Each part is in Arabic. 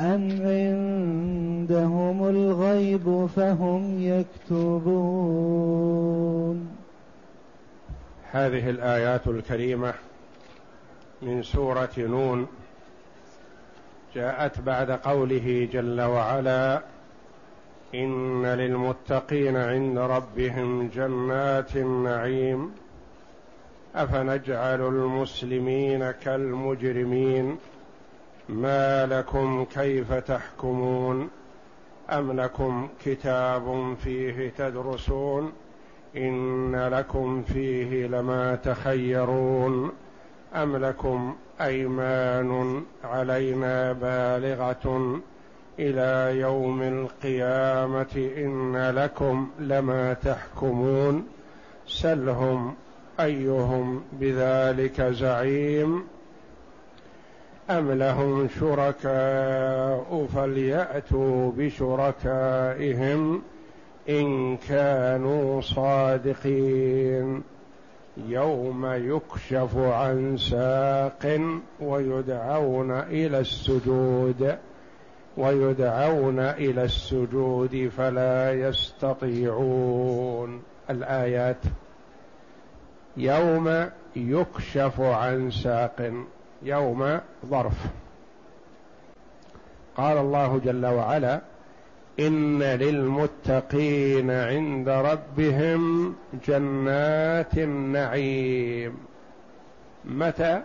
أم عندهم الغيب فهم يكتبون هذه الآيات الكريمة من سورة نون جاءت بعد قوله جل وعلا إن للمتقين عند ربهم جنات النعيم أفنجعل المسلمين كالمجرمين ما لكم كيف تحكمون أم لكم كتاب فيه تدرسون إن لكم فيه لما تخيرون أم لكم أيمان علينا بالغة إلى يوم القيامة إن لكم لما تحكمون سلهم أيهم بذلك زعيم أم لهم شركاء فليأتوا بشركائهم إن كانوا صادقين. يوم يكشف عن ساق ويدعون إلى السجود ويدعون إلى السجود فلا يستطيعون. الآيات يوم يكشف عن ساق يوم ظرف. قال الله جل وعلا إن للمتقين عند ربهم جنات النعيم. متى؟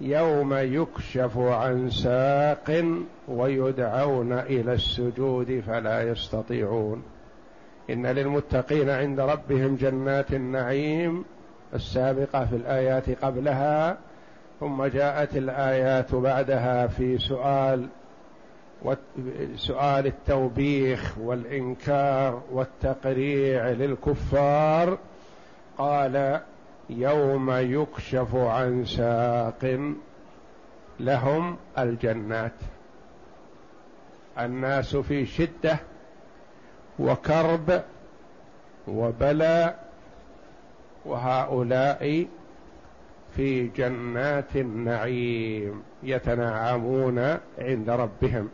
يوم يكشف عن ساق ويدعون إلى السجود فلا يستطيعون. إن للمتقين عند ربهم جنات النعيم. السابقة في الآيات قبلها ثم جاءت الآيات بعدها في سؤال سؤال التوبيخ والإنكار والتقريع للكفار. قال يوم يكشف عن ساق لهم الجنات. الناس في شدة وكرب وبلاء وهؤلاء في جنات النعيم يتنعمون عند ربهم.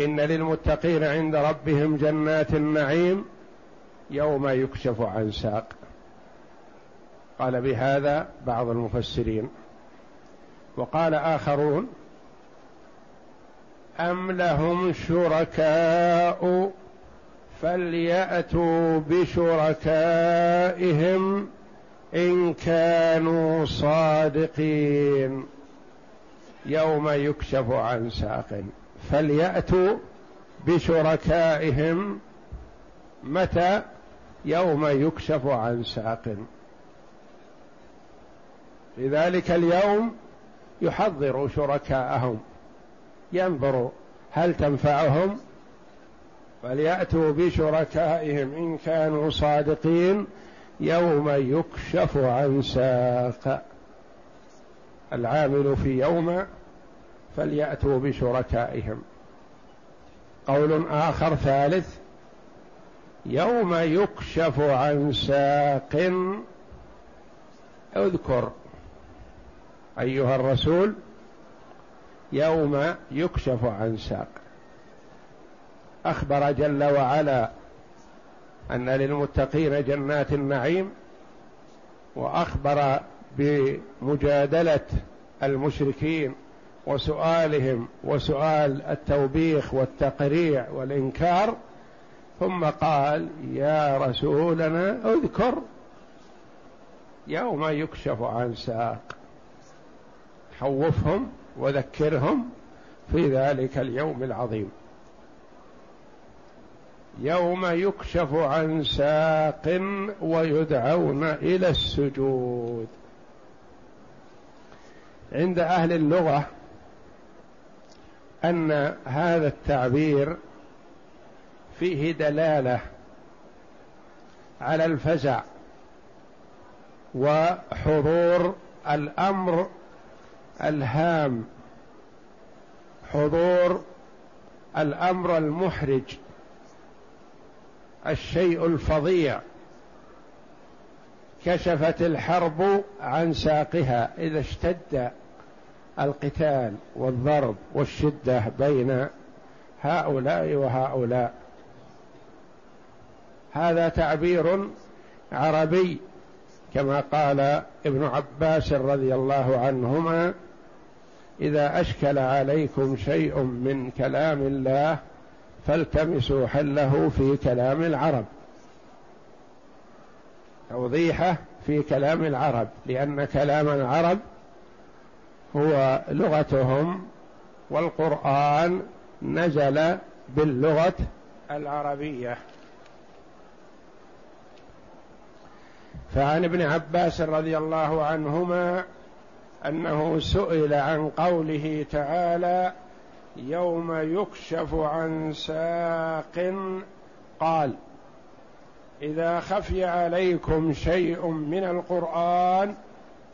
إن للمتقين عند ربهم جنات النعيم يوم يكشف عن ساق. قال بهذا بعض المفسرين. وقال آخرون أم لهم شركاء فليأتوا بشركائهم إن كانوا صادقين. يوم يكشف عن ساق. فليأتوا بشركائهم. متى؟ يوم يكشف عن ساق. في ذلك اليوم يحضر شركاءهم. ينظروا هل تنفعهم. فليأتوا بشركائهم. إن كانوا صادقين. يوم يكشف عن ساق. العامل في يوم فليأتوا بشركائهم. قول آخر ثالث يوم يكشف عن ساق. اذكر أيها الرسول يوم يكشف عن ساق. أخبر جل وعلا أن للمتقين جنات النعيم وأخبر بمجادلة المشركين وسؤالهم وسؤال التوبيخ والتقريع والإنكار ثم قال يا رسولنا اذكر يوم يكشف عن ساق. خوفهم وذكرهم في ذلك اليوم العظيم. يوم يكشف عن ساق ويدعون إلى السجود. عند أهل اللغة أن هذا التعبير فيه دلالة على الفزع وحضور الأمر الهام حضور الأمر المحرج. الشيء الفظيع. كشفت الحرب عن ساقها. إذا اشتد القتال والضرب والشدة بين هؤلاء وهؤلاء. هذا تعبير عربي كما قال ابن عباس رضي الله عنهما إذا أشكل عليكم شيء من كلام الله فالتمسوا حله في كلام العرب. توضيحه في كلام العرب لأن كلام العرب هو لغتهم والقرآن نزل باللغة العربية. فعن ابن عباس رضي الله عنهما أنه سئل عن قوله تعالى يوم يكشف عن ساق قال إذا خفي عليكم شيء من القرآن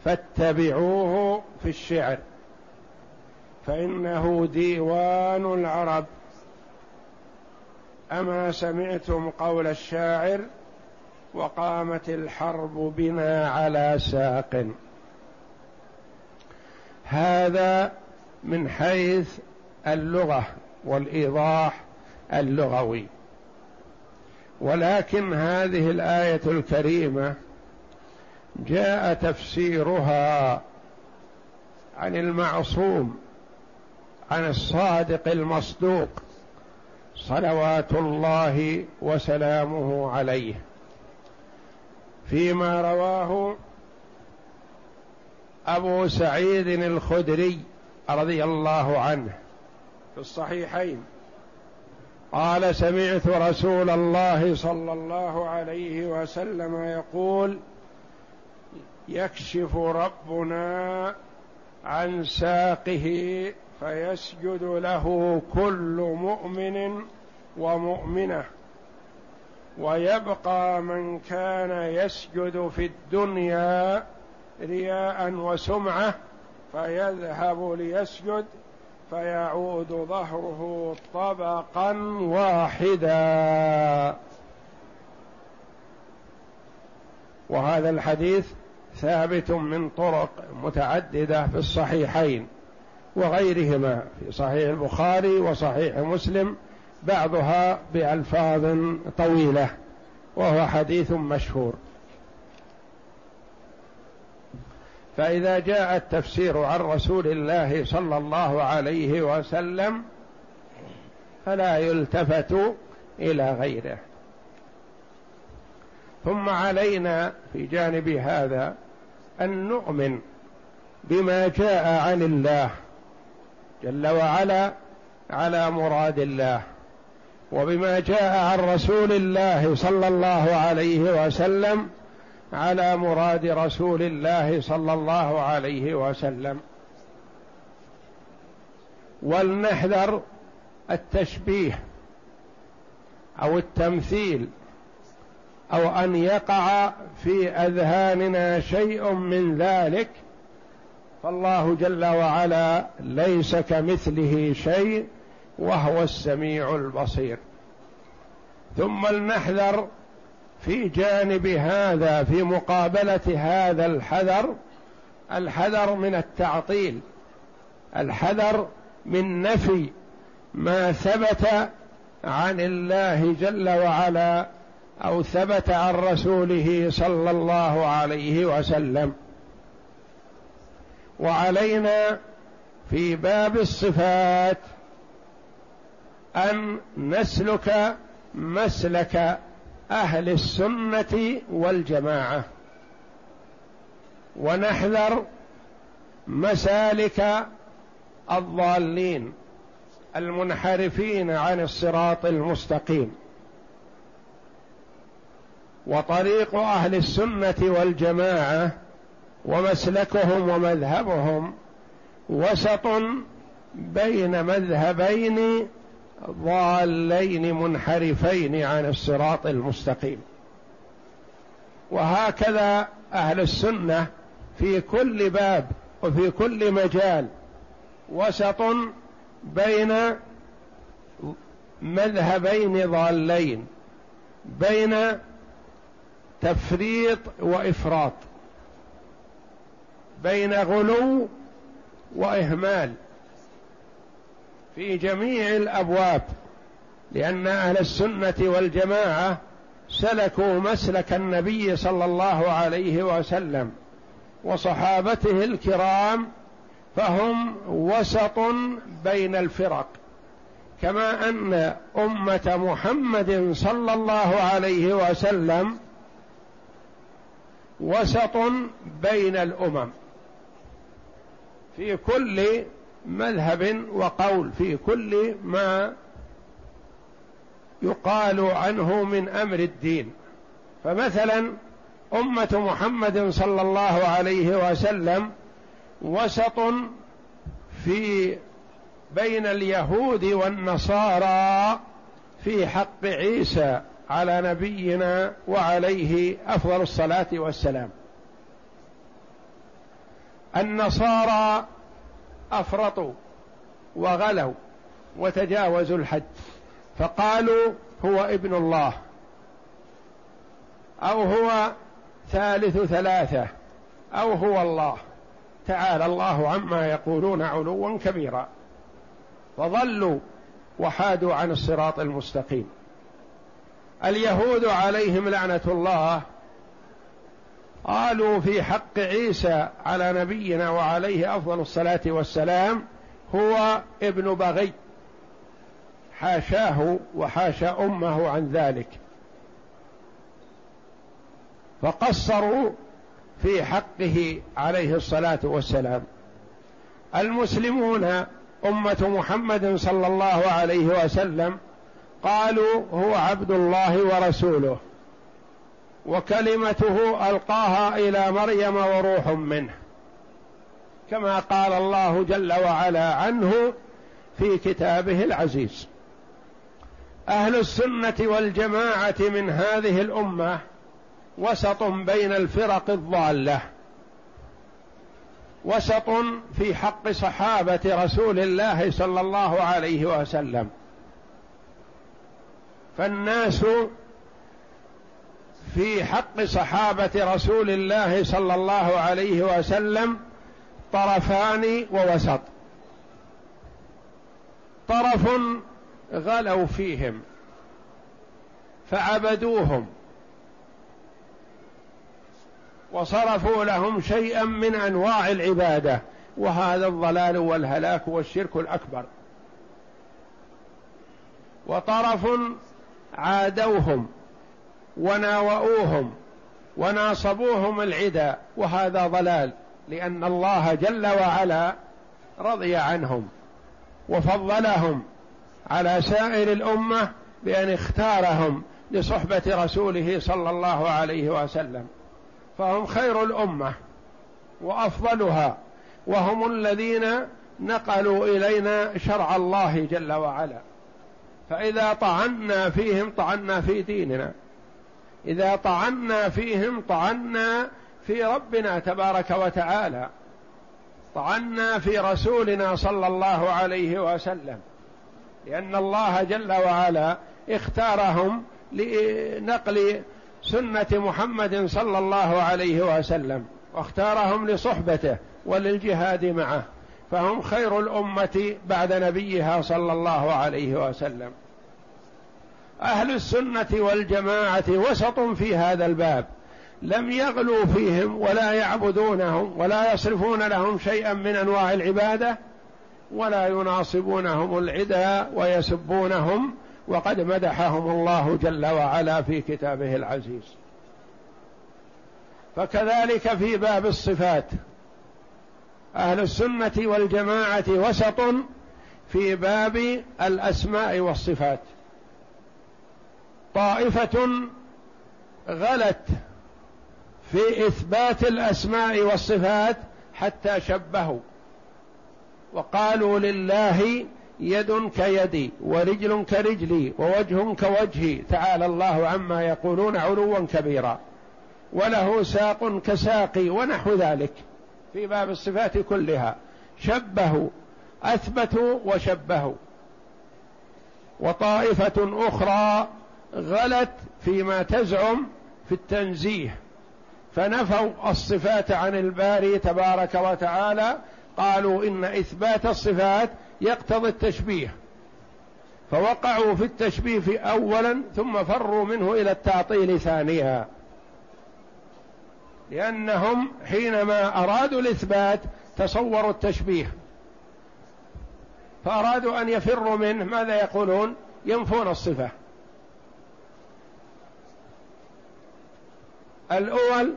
فاتبعوه في الشعر فإنه ديوان العرب. أما سمعتم قول الشاعر وقامت الحرب بنا على ساق. هذا من حيث اللغة والإيضاح اللغوي. ولكن هذه الآية الكريمة جاء تفسيرها عن المعصوم عن الصادق المصدوق صلوات الله وسلامه عليه. فيما رواه أبو سعيد الخدري رضي الله عنه. في الصحيحين. قال سمعت رسول الله صلى الله عليه وسلم يقول يكشف ربنا عن ساقه فيسجد له كل مؤمن ومؤمنة ويبقى من كان يسجد في الدنيا رياء وسمعة فيذهب ليسجد فيعود ظهره طبقا واحدا. وهذا الحديث ثابت من طرق متعددة في الصحيحين وغيرهما في صحيح البخاري وصحيح مسلم بعضها بألفاظ طويلة وهو حديث مشهور. فإذا جاء التفسير عن رسول الله صلى الله عليه وسلم فلا يلتفت إلى غيره. ثم علينا في جانب هذا أن نؤمن بما جاء عن الله جل وعلا على مراد الله وبما جاء عن رسول الله صلى الله عليه وسلم على مراد رسول الله صلى الله عليه وسلم. ولنحذر التشبيه أو التمثيل أو أن يقع في أذهاننا شيء من ذلك فالله جل وعلا ليس كمثله شيء وهو السميع البصير. ثم لنحذر في جانب هذا في مقابلة هذا الحذر الحذر من التعطيل الحذر من نفي ما ثبت عن الله جل وعلا أو ثبت عن رسوله صلى الله عليه وسلم. وعلينا في باب الصفات أن نسلك مسلك أهل السنة والجماعة. ونحذر مسالك الضالين المنحرفين عن الصراط المستقيم. وطريق أهل السنة والجماعة ومسلكهم ومذهبهم وسط بين مذهبين ضالين منحرفين عن الصراط المستقيم. وهكذا أهل السنة في كل باب وفي كل مجال وسط بين مذهبين ضالين بين تفريط وإفراط بين غلو وإهمال. في جميع الأبواب لأن أهل السنة والجماعة سلكوا مسلك النبي صلى الله عليه وسلم وصحابته الكرام فهم وسط بين الفرق. كما أن أمة محمد صلى الله عليه وسلم وسط بين الأمم. في كل مذهب وقول في كل ما يقال عنه من أمر الدين. فمثلا أمة محمد صلى الله عليه وسلم وسط في بين اليهود والنصارى في حق عيسى على نبينا وعليه أفضل الصلاة والسلام. النصارى أفرطوا وغلوا وتجاوزوا الحد فقالوا هو ابن الله أو هو ثالث ثلاثة أو هو الله. تعالى الله عما يقولون علوا كبيرا. فضلوا وحادوا عن الصراط المستقيم. اليهود عليهم لعنة الله قالوا في حق عيسى على نبينا وعليه أفضل الصلاة والسلام هو ابن بغي. حاشاه وحاشا أمه عن ذلك. فقصروا في حقه عليه الصلاة والسلام. المسلمون أمة محمد صلى الله عليه وسلم قالوا هو عبد الله ورسوله. وكلمته ألقاها إلى مريم وروح منه. كما قال الله جل وعلا عنه في كتابه العزيز. أهل السنة والجماعة من هذه الأمة وسط بين الفرق الضالة. وسط في حق صحابة رسول الله صلى الله عليه وسلم. فالناس في حق صحابة رسول الله صلى الله عليه وسلم طرفان ووسط. طرف غلوا فيهم فعبدوهم وصرفوا لهم شيئا من أنواع العبادة وهذا الضلال والهلاك والشرك الأكبر. وطرف عادوهم وناوؤوهم وناصبوهم العدا وهذا ضلال لأن الله جل وعلا رضي عنهم وفضلهم على سائر الأمة بأن اختارهم لصحبة رسوله صلى الله عليه وسلم. فهم خير الأمة وأفضلها وهم الذين نقلوا إلينا شرع الله جل وعلا. فإذا طعنا فيهم طعنا في ديننا. إذا طعنا فيهم طعنا في ربنا تبارك وتعالى. طعنا في رسولنا صلى الله عليه وسلم. لأن الله جل وعلا اختارهم لنقل سنة محمد صلى الله عليه وسلم واختارهم لصحبته وللجهاد معه. فهم خير الأمة بعد نبيها صلى الله عليه وسلم. أهل السنة والجماعة وسط في هذا الباب لم يغلوا فيهم ولا يعبدونهم ولا يصرفون لهم شيئا من أنواع العبادة ولا يناصبونهم العدا ويسبونهم وقد مدحهم الله جل وعلا في كتابه العزيز. فكذلك في باب الصفات أهل السنة والجماعة وسط في باب الأسماء والصفات. طائفة غلت في إثبات الأسماء والصفات حتى شبهوا وقالوا لله يد كيدي ورجل كرجلي ووجه كوجهي تعالى الله عما يقولون علوا كبيرا وله ساق كساقي ونحو ذلك في باب الصفات كلها شبهوا أثبتوا وشبهوا. وطائفة أخرى غلت فيما تزعم في التنزيه. فنفوا الصفات عن الباري تبارك وتعالى قالوا إن إثبات الصفات يقتضي التشبيه. فوقعوا في التشبيه اولا ثم فروا منه إلى التعطيل ثانيا. لأنهم حينما أرادوا الإثبات تصوروا التشبيه. فأرادوا أن يفروا منه ماذا يقولون؟ ينفون الصفة. الأول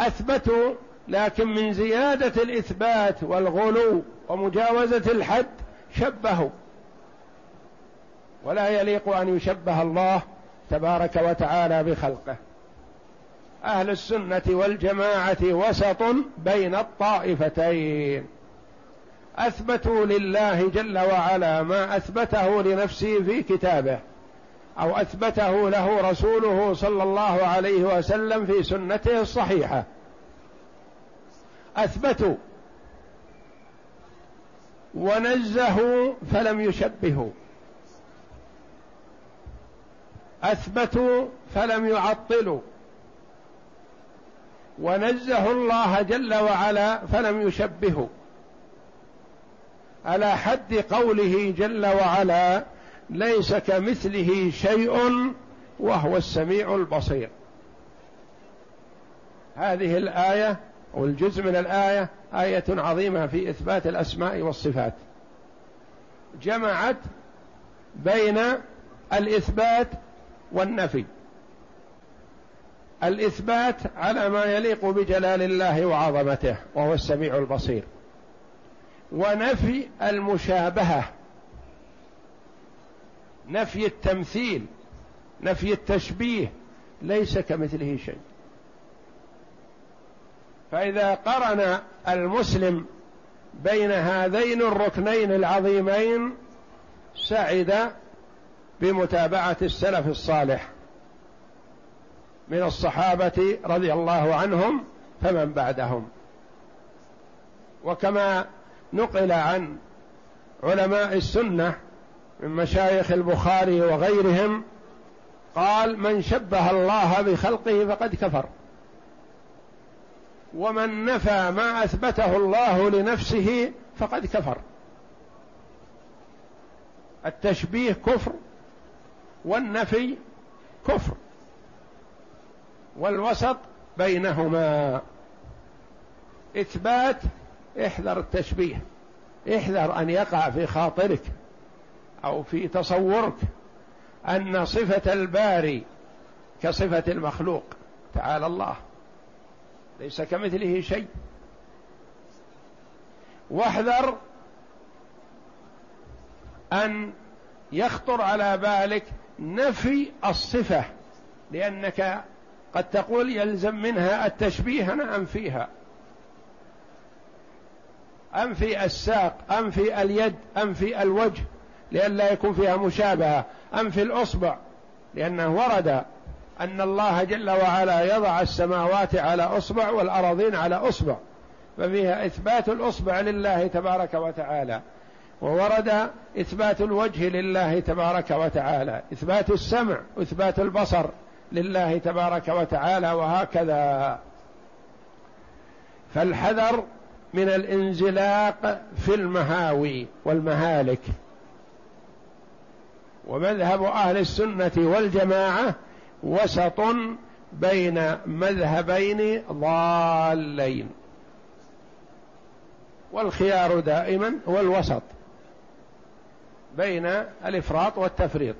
أثبتوا لكن من زيادة الإثبات والغلو ومجاوزة الحد شبهوا. ولا يليق أن يشبه الله تبارك وتعالى بخلقه. أهل السنة والجماعة وسط بين الطائفتين. أثبتوا لله جل وعلا ما أثبته لنفسه في كتابه. أو أثبته له رسوله صلى الله عليه وسلم في سنته الصحيحة. أثبتوا. ونزهوا فلم يشبهوا. أثبتوا فلم يعطلوا. ونزهوا الله جل وعلا فلم يشبهوا. على حد قوله جل وعلا ليس كمثله شيء وهو السميع البصير. هذه الآية والجزء من الآية آية عظيمة في إثبات الأسماء والصفات. جمعت بين الإثبات والنفي. الإثبات على ما يليق بجلال الله وعظمته وهو السميع البصير. ونفي المشابهة. نفي التمثيل نفي التشبيه ليس كمثله شيء. فإذا قرن المسلم بين هذين الركنين العظيمين سعد بمتابعة السلف الصالح من الصحابة رضي الله عنهم فمن بعدهم. وكما نقل عن علماء السنة من مشايخ البخاري وغيرهم قال من شبه الله بخلقه فقد كفر. ومن نفى ما أثبته الله لنفسه فقد كفر. التشبيه كفر والنفي كفر والوسط بينهما. إثبات احذر التشبيه احذر أن يقع في خاطرك. أو في تصورك أن صفة الباري كصفة المخلوق تعالى الله ليس كمثله شيء. واحذر أن يخطر على بالك نفي الصفة لأنك قد تقول يلزم منها التشبيه أنا أنفيها. أنفي الساق أنفي اليد أنفي الوجه. لئلا يكون فيها مشابهة انفي الأصبع لأنه ورد أن الله جل وعلا يضع السماوات على أصبع والارضين على أصبع ففيها إثبات الأصبع لله تبارك وتعالى وورد إثبات الوجه لله تبارك وتعالى إثبات السمع واثبات البصر لله تبارك وتعالى وهكذا. فالحذر من الانزلاق في المهاوي والمهالك. ومذهب أهل السنة والجماعة وسط بين مذهبين ضالين. والخيار دائما هو الوسط بين الإفراط والتفريط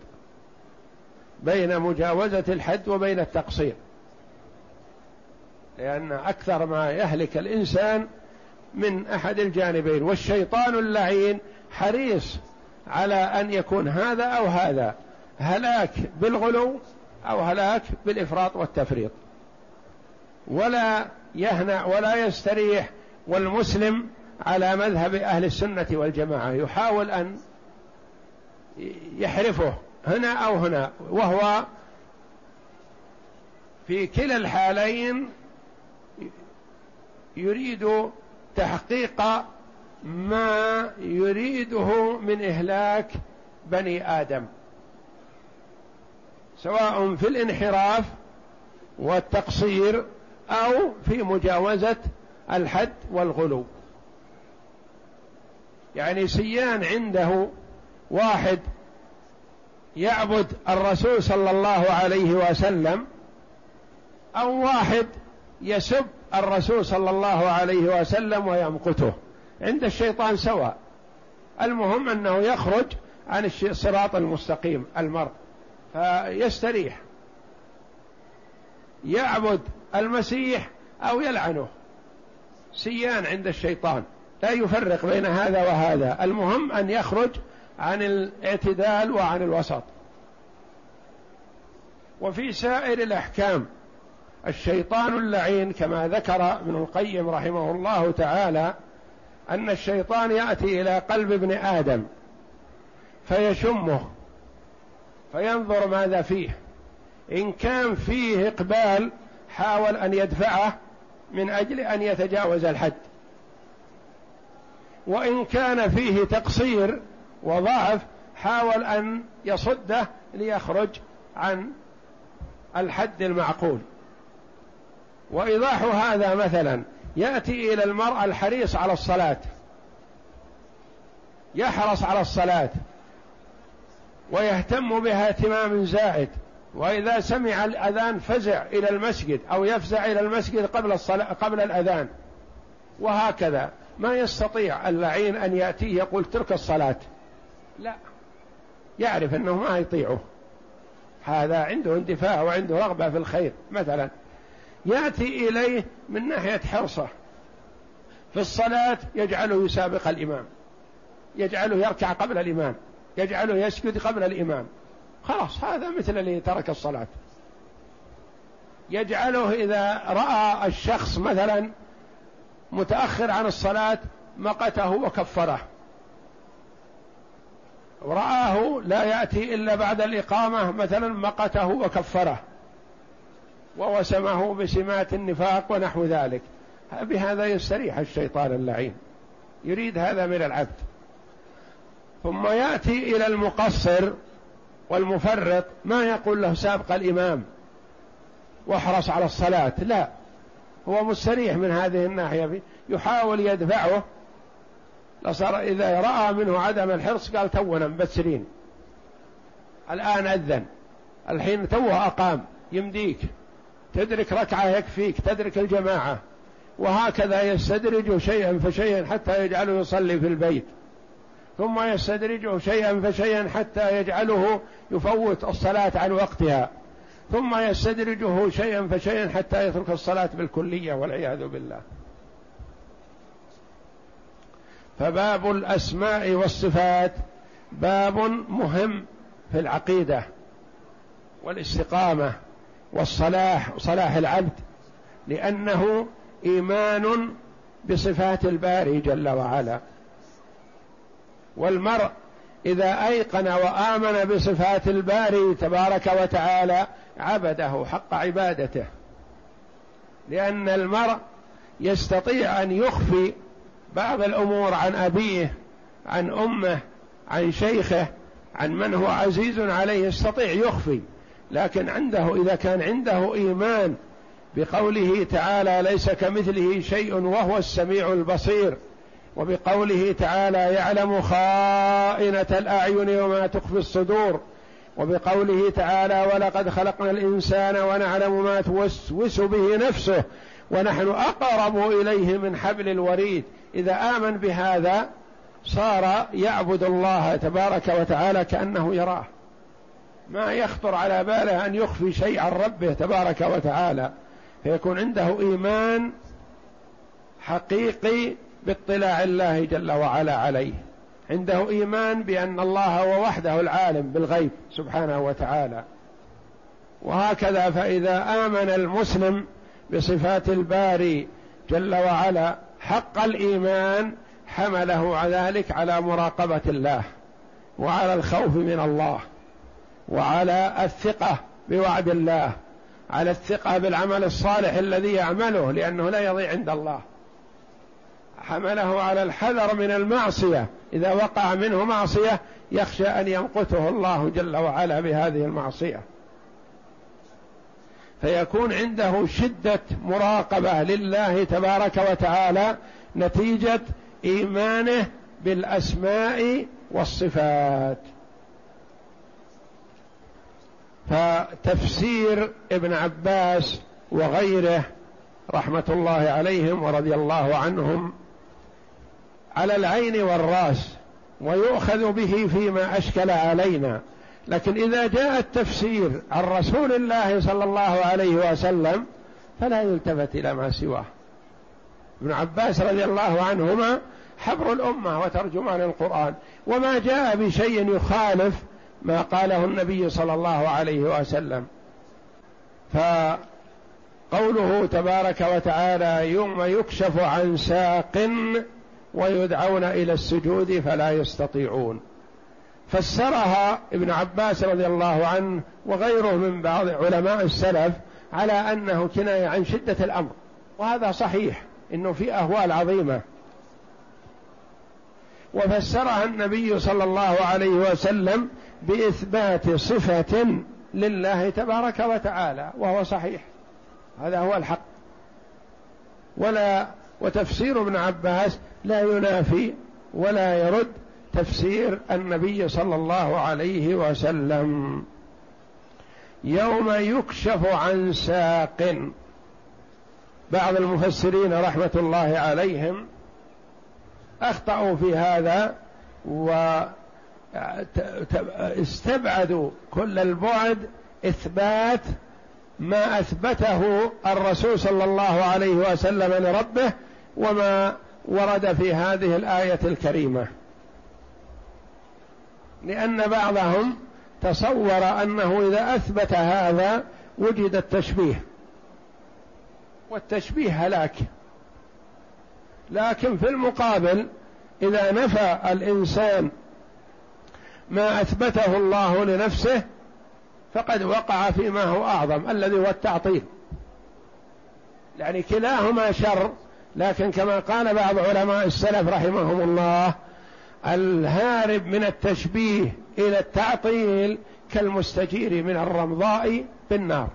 بين مجاوزة الحد وبين التقصير. لأن أكثر ما يهلك الإنسان من أحد الجانبين والشيطان اللعين حريص على أن يكون هذا أو هذا. هلاك بالغلو أو هلاك بالإفراط والتفريط. ولا يهنأ ولا يستريح والمسلم على مذهب أهل السنة والجماعة. يحاول أن يحرفه هنا أو هنا. وهو في كلا الحالين يريد تحقيق ما يريده من إهلاك بني آدم. سواء في الانحراف والتقصير أو في مجاوزة الحد والغلو. يعني سيان عنده واحد يعبد الرسول صلى الله عليه وسلم أو واحد يسب الرسول صلى الله عليه وسلم ويمقته. عند الشيطان سواء. المهم أنه يخرج عن الصراط المستقيم المرء. فيستريح. يعبد المسيح أو يلعنه. سيان عند الشيطان. لا يفرق بين هذا وهذا. المهم أن يخرج عن الاعتدال وعن الوسط. وفي سائر الأحكام الشيطان اللعين كما ذكر ابن القيم رحمه الله تعالى أن الشيطان يأتي إلى قلب ابن آدم فيشمه فينظر ماذا فيه. إن كان فيه إقبال حاول أن يدفعه من أجل أن يتجاوز الحد. وإن كان فيه تقصير وضعف حاول أن يصده ليخرج عن الحد المعقول. وإيضاح هذا مثلا يأتي إلى المرء الحريص على الصلاة. يحرص على الصلاة. ويهتم بها اهتمام زائد. وإذا سمع الأذان فزع إلى المسجد أو يفزع إلى المسجد قبل الصلاة قبل الأذان. وهكذا. ما يستطيع اللعين أن يأتيه يقول ترك الصلاة. لا. يعرف أنه ما يطيعه. هذا عنده اندفاع وعنده رغبة في الخير مثلا. يأتي إليه من ناحية حرصه. في الصلاة يجعله يسابق الإمام. يجعله يركع قبل الإمام. يجعله يسجد قبل الإمام. خلاص هذا مثل اللي ترك الصلاة. يجعله إذا رأى الشخص مثلا متأخر عن الصلاة مقته وكفره. رآه لا يأتي إلا بعد الإقامة مثلا مقته وكفره. ووسمه بسمات النفاق ونحو ذلك. بهذا يستريح الشيطان اللعين. يريد هذا من العبد. ثم يأتي إلى المقصر والمفرط. ما يقول له سابق الإمام واحرص على الصلاة. لا. هو مستريح من هذه الناحية. يحاول يدفعه. لصار إذا رأى منه عدم الحرص قال تونا مبسرين الآن أذن. الحين توه أقام. يمديك. تدرك ركعة يكفيك تدرك الجماعة. وهكذا يستدرج شيئا فشيئا حتى يجعله يصلي في البيت. ثم يستدرجه شيئا فشيئا حتى يجعله يفوت الصلاة عن وقتها. ثم يستدرجه شيئا فشيئا حتى يترك الصلاة بالكلية والعياذ بالله. فباب الأسماء والصفات باب مهم في العقيدة والاستقامة. والصلاح صلاح العبد لأنه إيمان بصفات الباري جل وعلا. والمرء إذا أيقن وآمن بصفات الباري تبارك وتعالى عبده حق عبادته. لأن المرء يستطيع أن يخفي بعض الأمور عن أبيه عن أمه عن شيخه عن من هو عزيز عليه يستطيع يخفي. لكن عنده إذا كان عنده إيمان بقوله تعالى ليس كمثله شيء وهو السميع البصير وبقوله تعالى يعلم خائنة الأعين وما تخفي الصدور وبقوله تعالى ولقد خلقنا الإنسان ونعلم ما توسوس به نفسه ونحن أقرب إليه من حبل الوريد. إذا آمن بهذا صار يعبد الله تبارك وتعالى كأنه يراه. ما يخطر على باله أن يخفي شيء عن ربه تبارك وتعالى. فيكون عنده إيمان حقيقي باطلاع الله جل وعلا عليه. عنده إيمان بأن الله هو وحده العالم بالغيب سبحانه وتعالى. وهكذا فإذا آمن المسلم بصفات الباري جل وعلا حق الإيمان حمله ذلك على مراقبة الله وعلى الخوف من الله. وعلى الثقة بوعد الله على الثقة بالعمل الصالح الذي يعمله لأنه لا يضيع عند الله. حمله على الحذر من المعصية. إذا وقع منه معصية يخشى أن يمقته الله جل وعلا بهذه المعصية. فيكون عنده شدة مراقبة لله تبارك وتعالى نتيجة إيمانه بالأسماء والصفات. فتفسير ابن عباس وغيره رحمة الله عليهم ورضي الله عنهم على العين والرأس ويؤخذ به فيما أشكل علينا. لكن إذا جاء التفسير عن رسول الله صلى الله عليه وسلم فلا يلتفت إلى ما سواه. ابن عباس رضي الله عنهما حبر الأمة وترجمان القرآن. وما جاء بشيء يخالف ما قاله النبي صلى الله عليه وسلم. فقوله تبارك وتعالى يوم يكشف عن ساق ويدعون إلى السجود فلا يستطيعون. فسرها ابن عباس رضي الله عنه وغيره من بعض علماء السلف على أنه كناية عن شدة الأمر. وهذا صحيح إنه في أهوال عظيمة. وفسرها النبي صلى الله عليه وسلم بإثبات صفة لله تبارك وتعالى وهو صحيح. هذا هو الحق. ولا وتفسير ابن عباس لا ينافي ولا يرد تفسير النبي صلى الله عليه وسلم. يوم يكشف عن ساق. بعض المفسرين رحمة الله عليهم أخطأوا في هذا واستبعدوا كل البعد إثبات ما أثبته الرسول صلى الله عليه وسلم لربه وما ورد في هذه الآية الكريمة. لأن بعضهم تصور أنه إذا أثبت هذا وجد التشبيه. والتشبيه هلاك. لكن في المقابل إذا نفى الإنسان ما أثبته الله لنفسه فقد وقع فيما هو أعظم الذي هو التعطيل. يعني كلاهما شر لكن كما قال بعض علماء السلف رحمهم الله الهارب من التشبيه إلى التعطيل كالمستجير من الرمضاء بالنار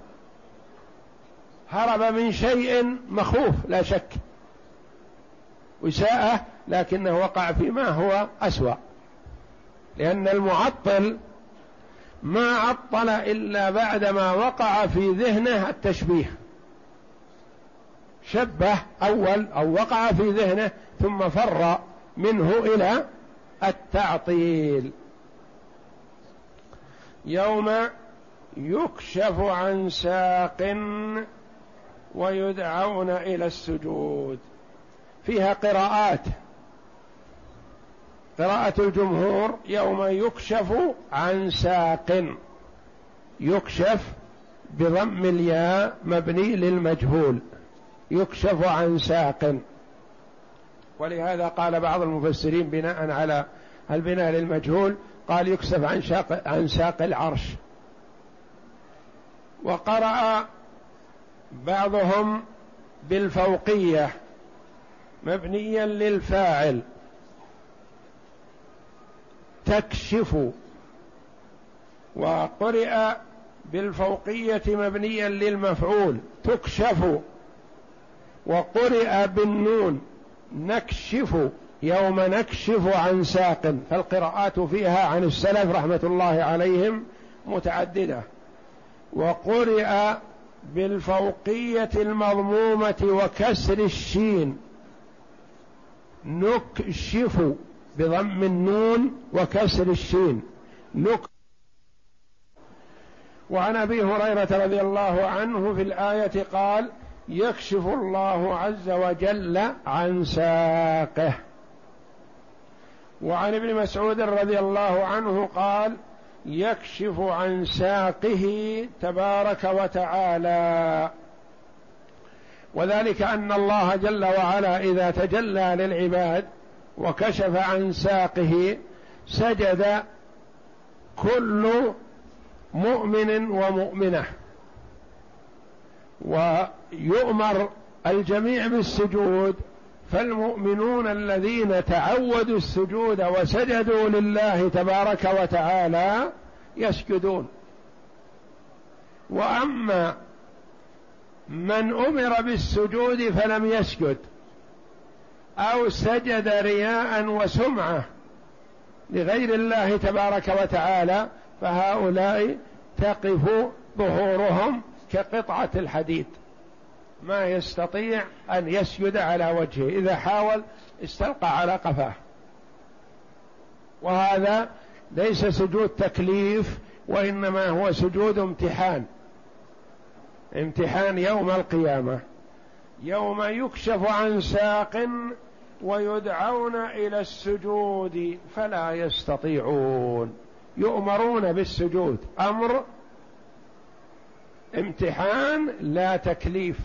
هرب من شيء مخوف لا شك. وساءه لكنه وقع فيما هو أسوأ. لأن المعطل ما عطل إلا بعدما وقع في ذهنه التشبيه. شبه أول أو وقع في ذهنه ثم فر منه إلى التعطيل. يوم يكشف عن ساق ويدعون إلى السجود. فيها قراءات. قراءة الجمهور يوم يكشف عن ساق. يكشف بضم الياء مبني للمجهول. يكشف عن ساق. ولهذا قال بعض المفسرين بناء على البناء للمجهول قال يكشف عن ساق عن ساق العرش. وقرأ بعضهم بالفوقية. مبنيا للفاعل. تكشف. وقرئ بالفوقية مبنيا للمفعول. تكشف. وقرئ بالنون. نكشف. يوم نكشف عن ساق. فالقراءات فيها عن السلف رحمة الله عليهم متعددة. وقرئ بالفوقية المضمومة وكسر الشين. نكشف بضم النون وكسر الشين. نك وعن أبي هريرة رضي الله عنه في الآية قال يكشف الله عز وجل عن ساقه. وعن ابن مسعود رضي الله عنه قال يكشف عن ساقه تبارك وتعالى. وذلك أن الله جل وعلا إذا تجلى للعباد وكشف عن ساقه سجد كل مؤمن ومؤمنة. ويؤمر الجميع بالسجود فالمؤمنون الذين تعودوا السجود وسجدوا لله تبارك وتعالى يسجدون. وأما من أمر بالسجود فلم يسجد أو سجد رياء وسمعة لغير الله تبارك وتعالى فهؤلاء تقف ظهورهم كقطعة الحديد. ما يستطيع أن يسجد على وجهه إذا حاول استلقى على قفاه. وهذا ليس سجود تكليف وإنما هو سجود امتحان. امتحان يوم القيامة. يوم يكشف عن ساق ويدعون إلى السجود فلا يستطيعون. يؤمرون بالسجود. أمر امتحان لا تكليف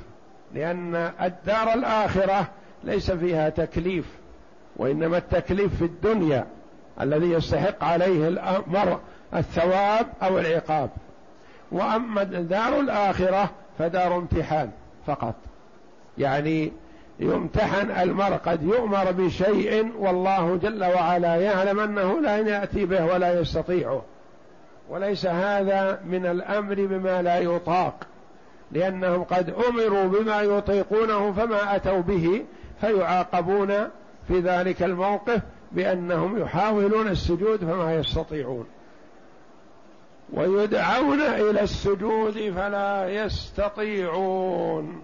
لأن الدار الآخرة ليس فيها تكليف وإنما التكليف في الدنيا الذي يستحق عليه الأمر الثواب أو العقاب. وأما دار الآخرة فدار امتحان فقط. يعني يمتحن المرء قد يؤمر بشيء والله جل وعلا يعلم أنه لا يأتي به ولا يستطيعه وليس هذا من الأمر بما لا يطاق لأنهم قد أمروا بما يطيقونه فما أتوا به فيعاقبون في ذلك الموقف بأنهم يحاولون السجود فما يستطيعون. ويدعون إلى السجود فلا يستطيعون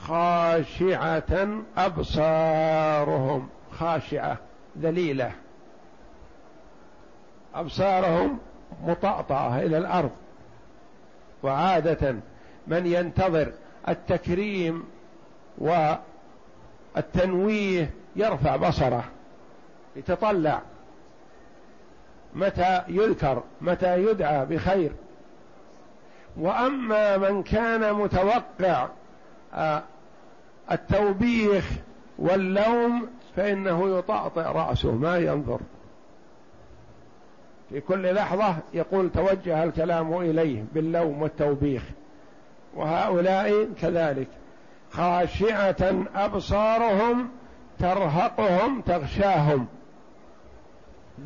خاشعة أبصارهم. خاشعة ذليلة. أبصارهم مطأطأة إلى الأرض. وعادة من ينتظر التكريم والتنويه يرفع بصره يتطلع. متى يذكر متى يدعى بخير. وأما من كان متوقع آه، التوبيخ واللوم فإنه يطأطئ رأسه ما ينظر. في كل لحظة يقول توجه الكلام إليه باللوم والتوبيخ. وهؤلاء كذلك خاشعة أبصارهم ترهقهم تغشاهم.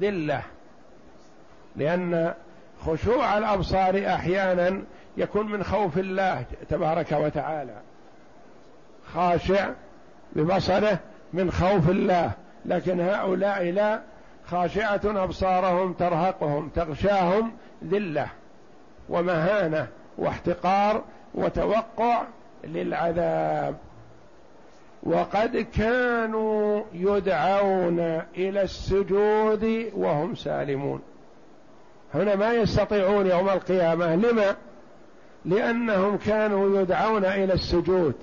ذلة. لأن خشوع الأبصار أحيانا يكون من خوف الله تبارك وتعالى. خاشع ببصره من خوف الله. لكن هؤلاء لا. خاشعة أبصارهم ترهقهم تغشاهم ذلة ومهانة واحتقار وتوقع للعذاب. وقد كانوا يدعون إلى السجود وهم سالمون. هنا ما يستطيعون يوم القيامة. لما؟ لأنهم كانوا يدعون إلى السجود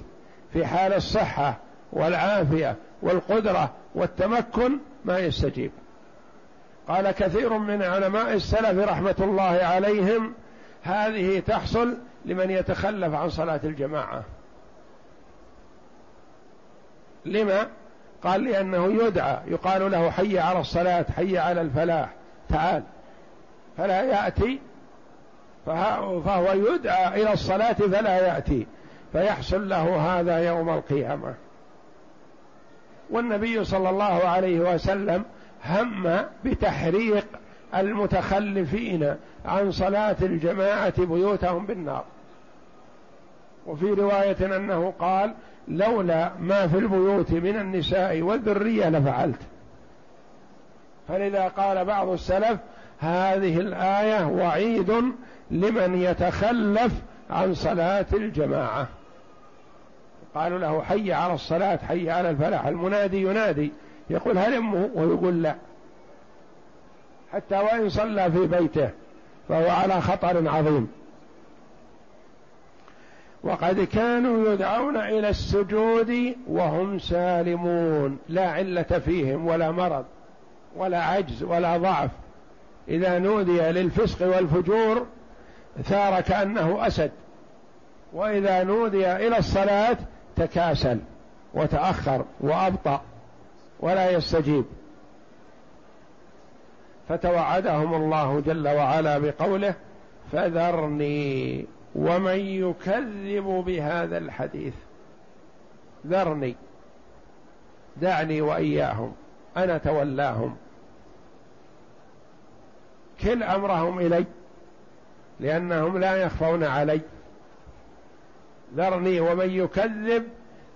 في حال الصحة والعافية والقدرة والتمكن ما يستجيب. قال كثير من علماء السلف رحمة الله عليهم هذه تحصل لمن يتخلف عن صلاة الجماعة. لما؟ قال لأنه يدعى يقال له حي على الصلاة حي على الفلاح تعال. فلا يأتي. فهو يدعى إلى الصلاة فلا يأتي. فيحصل له هذا يوم القيامة. والنبي صلى الله عليه وسلم هم بتحريق المتخلفين عن صلاة الجماعة بيوتهم بالنار. وفي رواية أنه قال لولا ما في البيوت من النساء والذرية لفعلت. فلذا قال بعض السلف هذه الآية وعيد لمن يتخلف عن صلاة الجماعة. قالوا له حي على الصلاة حي على الفلاح. المنادي ينادي. يقول هلمه ويقول لا. حتى وإن صلى في بيته فهو على خطر عظيم. وقد كانوا يدعون إلى السجود وهم سالمون. لا علة فيهم ولا مرض ولا عجز ولا ضعف. إذا نودي للفسق والفجور ثار كانه أسد وإذا نودي إلى الصلاة تكاسل وتأخر وأبطأ ولا يستجيب. فتوعدهم الله جل وعلا بقوله فذرني ومن يكذب بهذا الحديث. ذرني دعني وإياهم أنا تولاهم. كل أمرهم إلي لأنهم لا يخفون علي. ذرني ومن يكذب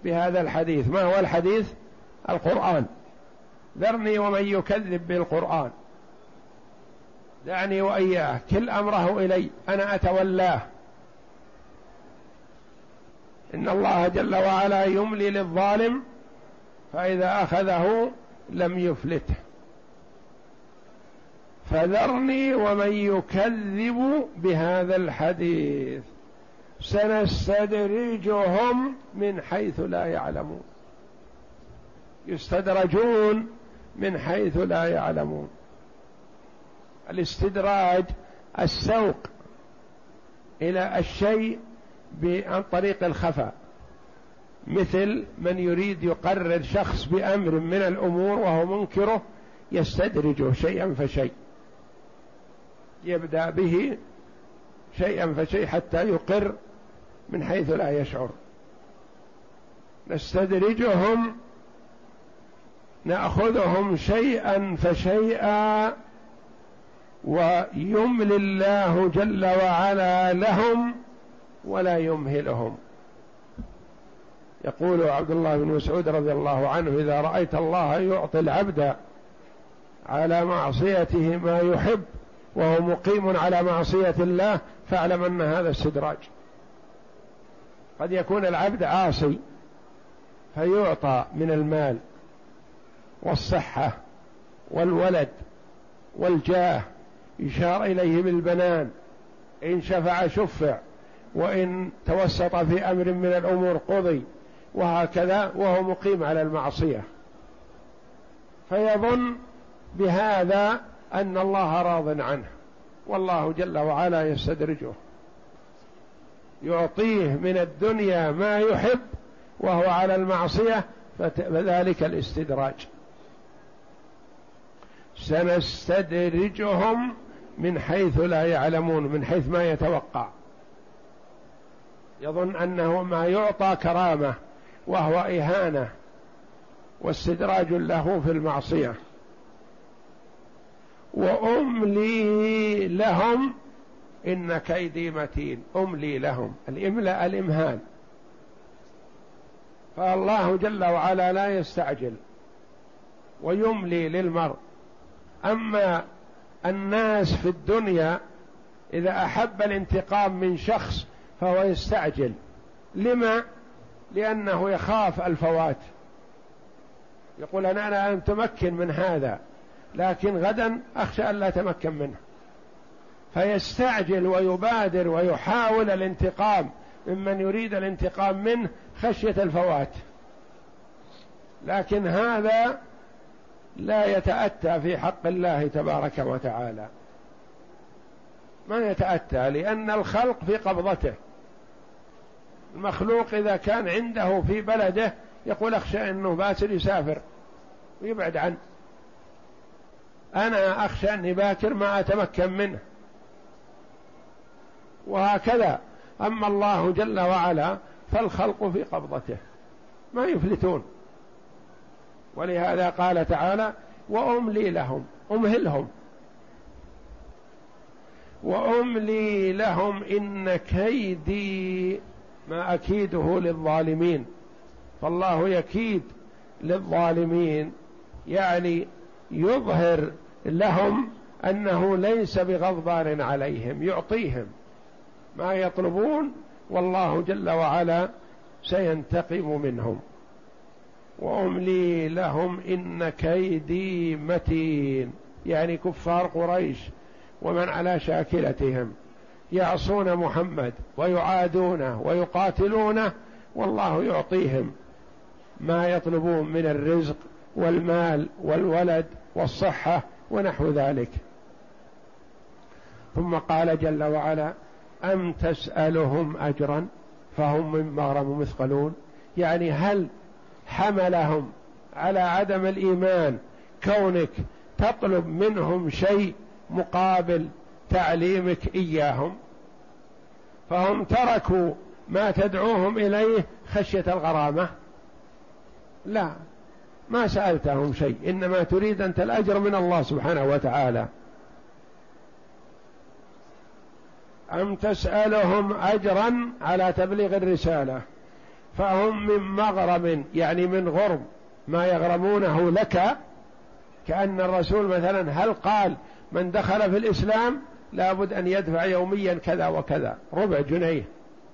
بهذا الحديث. ما هو الحديث؟ القرآن. ذرني ومن يكذب بالقرآن. دعني وإياه. كل أمره إلي. أنا أتولاه. إن الله جل وعلا يملي للظالم فإذا أخذه لم يفلته. فذرني ومن يكذب بهذا الحديث. سنستدرجهم من حيث لا يعلمون. يستدرجون من حيث لا يعلمون. الاستدراج السوق إلى الشيء عن طريق الخفاء. مثل من يريد يقرر شخص بأمر من الأمور وهو منكره يستدرجه شيئا فشيء. يبدأ به شيئا فشيء حتى يقر من حيث لا يشعر. نستدرجهم نأخذهم شيئا فشيئا ويملي الله جل وعلا لهم ولا يمهلهم. يقول عبد الله بن مسعود رضي الله عنه إذا رأيت الله يعطي العبد على معصيته ما يحب وهو مقيم على معصية الله فاعلم أن هذا استدراج. قد يكون العبد عاصي فيعطى من المال والصحة والولد والجاه يشار إليه بالبنان. إن شفع شفع وإن توسط في أمر من الأمور قضي وهكذا وهو مقيم على المعصية. فيظن بهذا أن الله راض عنه. والله جل وعلا يستدرجه. يعطيه من الدنيا ما يحب وهو على المعصية فذلك الاستدراج. سنستدرجهم من حيث لا يعلمون من حيث ما يتوقع. يظن أنه ما يعطى كرامة وهو إهانة واستدراج له في المعصية. وأملي لهم إن كيدي متين. أملي لهم. الإملاء الإمهال. فالله جل وعلا لا يستعجل ويملي للمرء. أما الناس في الدنيا إذا أحب الانتقام من شخص فهو يستعجل. لما؟ لأنه يخاف الفوات. يقول أنا أنا أتمكن من هذا. لكن غدا أخشى أن لا أتمكن منه. فيستعجل ويبادر ويحاول الانتقام ممن يريد الانتقام منه خشية الفوات. لكن هذا لا يتأتى في حق الله تبارك وتعالى. ما يتأتى؟ لأن الخلق في قبضته. المخلوق إذا كان عنده في بلده يقول أخشى أنه باسل يسافر ويبعد عنه. أنا أخشى أني باكر ما أتمكن منه. وهكذا. أما الله جل وعلا فالخلق في قبضته. ما يفلتون. ولهذا قال تعالى وأملي لهم أمهلهم. وأملي لهم إن كيدي ما أكيده للظالمين. فالله يكيد للظالمين. يعني يظهر لهم أنه ليس بغضبان عليهم يعطيهم ما يطلبون والله جل وعلا سينتقم منهم. واملي لهم إن كيدي متين. يعني كفار قريش ومن على شاكلتهم. يعصون محمد ويعادونه ويقاتلونه والله يعطيهم ما يطلبون من الرزق والمال والولد والصحة ونحو ذلك. ثم قال جل وعلا أم تسألهم أجرا؟ فهم من مغرم مثقلون. يعني هل حملهم على عدم الإيمان كونك تطلب منهم شيء مقابل تعليمك إياهم؟ فهم تركوا ما تدعوهم إليه خشية الغرامة. لا. ما سألتهم شيء. إنما تريد انت الاجر من الله سبحانه وتعالى. أم تسألهم اجرا على تبليغ الرسالة؟ فهم من مغرم يعني من غرم ما يغرمونه لك كأن الرسول مثلا هل قال من دخل في الإسلام لابد أن يدفع يوميا كذا وكذا؟ ربع جنيه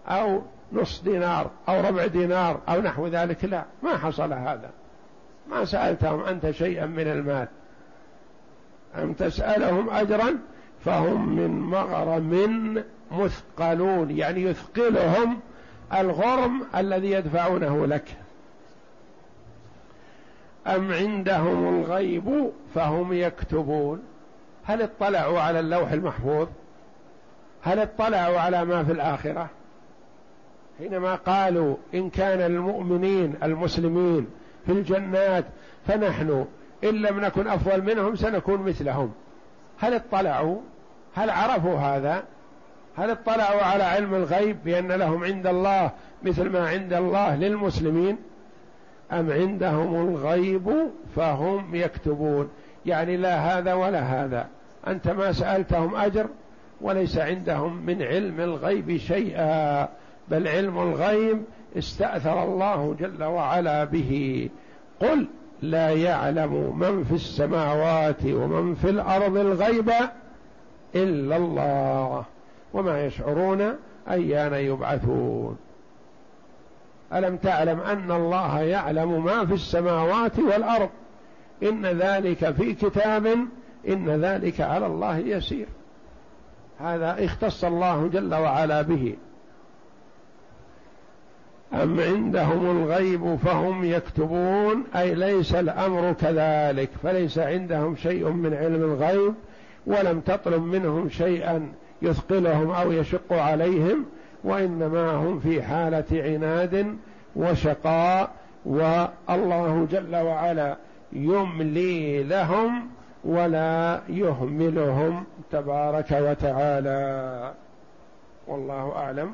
أو نصف دينار أو ربع دينار أو نحو ذلك؟ لا ما حصل هذا. ما سألتهم أنت شيئا من المال. أم تسألهم أجرا فهم من مغرم مثقلون يعني يثقلهم الغرم الذي يدفعونه لك. أم عندهم الغيب فهم يكتبون. هل اطلعوا على اللوح المحفوظ؟ هل اطلعوا على ما في الآخرة؟ حينما قالوا إن كان المؤمنين المسلمين في الجنات فنحن إن لم نكن أفضل منهم سنكون مثلهم. هل اطلعوا؟ هل عرفوا هذا؟ هل اطلعوا على علم الغيب بأن لهم عند الله مثل ما عند الله للمسلمين؟ أم عندهم الغيب فهم يكتبون؟ يعني لا هذا ولا هذا. أنت ما سألتهم أجر وليس عندهم من علم الغيب شيئا. بل علم الغيب استأثر الله جل وعلا به. قل لا يعلم من في السماوات ومن في الأرض الغيب إلا الله وما يشعرون أيان يبعثون. ألم تعلم أن الله يعلم ما في السماوات والأرض؟ إن ذلك في كتاب إن ذلك على الله يسير. هذا اختص الله جل وعلا به. أم عندهم الغيب فهم يكتبون؟ أي ليس الأمر كذلك فليس عندهم شيء من علم الغيب ولم تطلب منهم شيئا يثقلهم أو يشق عليهم وإنما هم في حالة عناد وشقاء والله جل وعلا يملي لهم ولا يهملهم تبارك وتعالى. والله أعلم.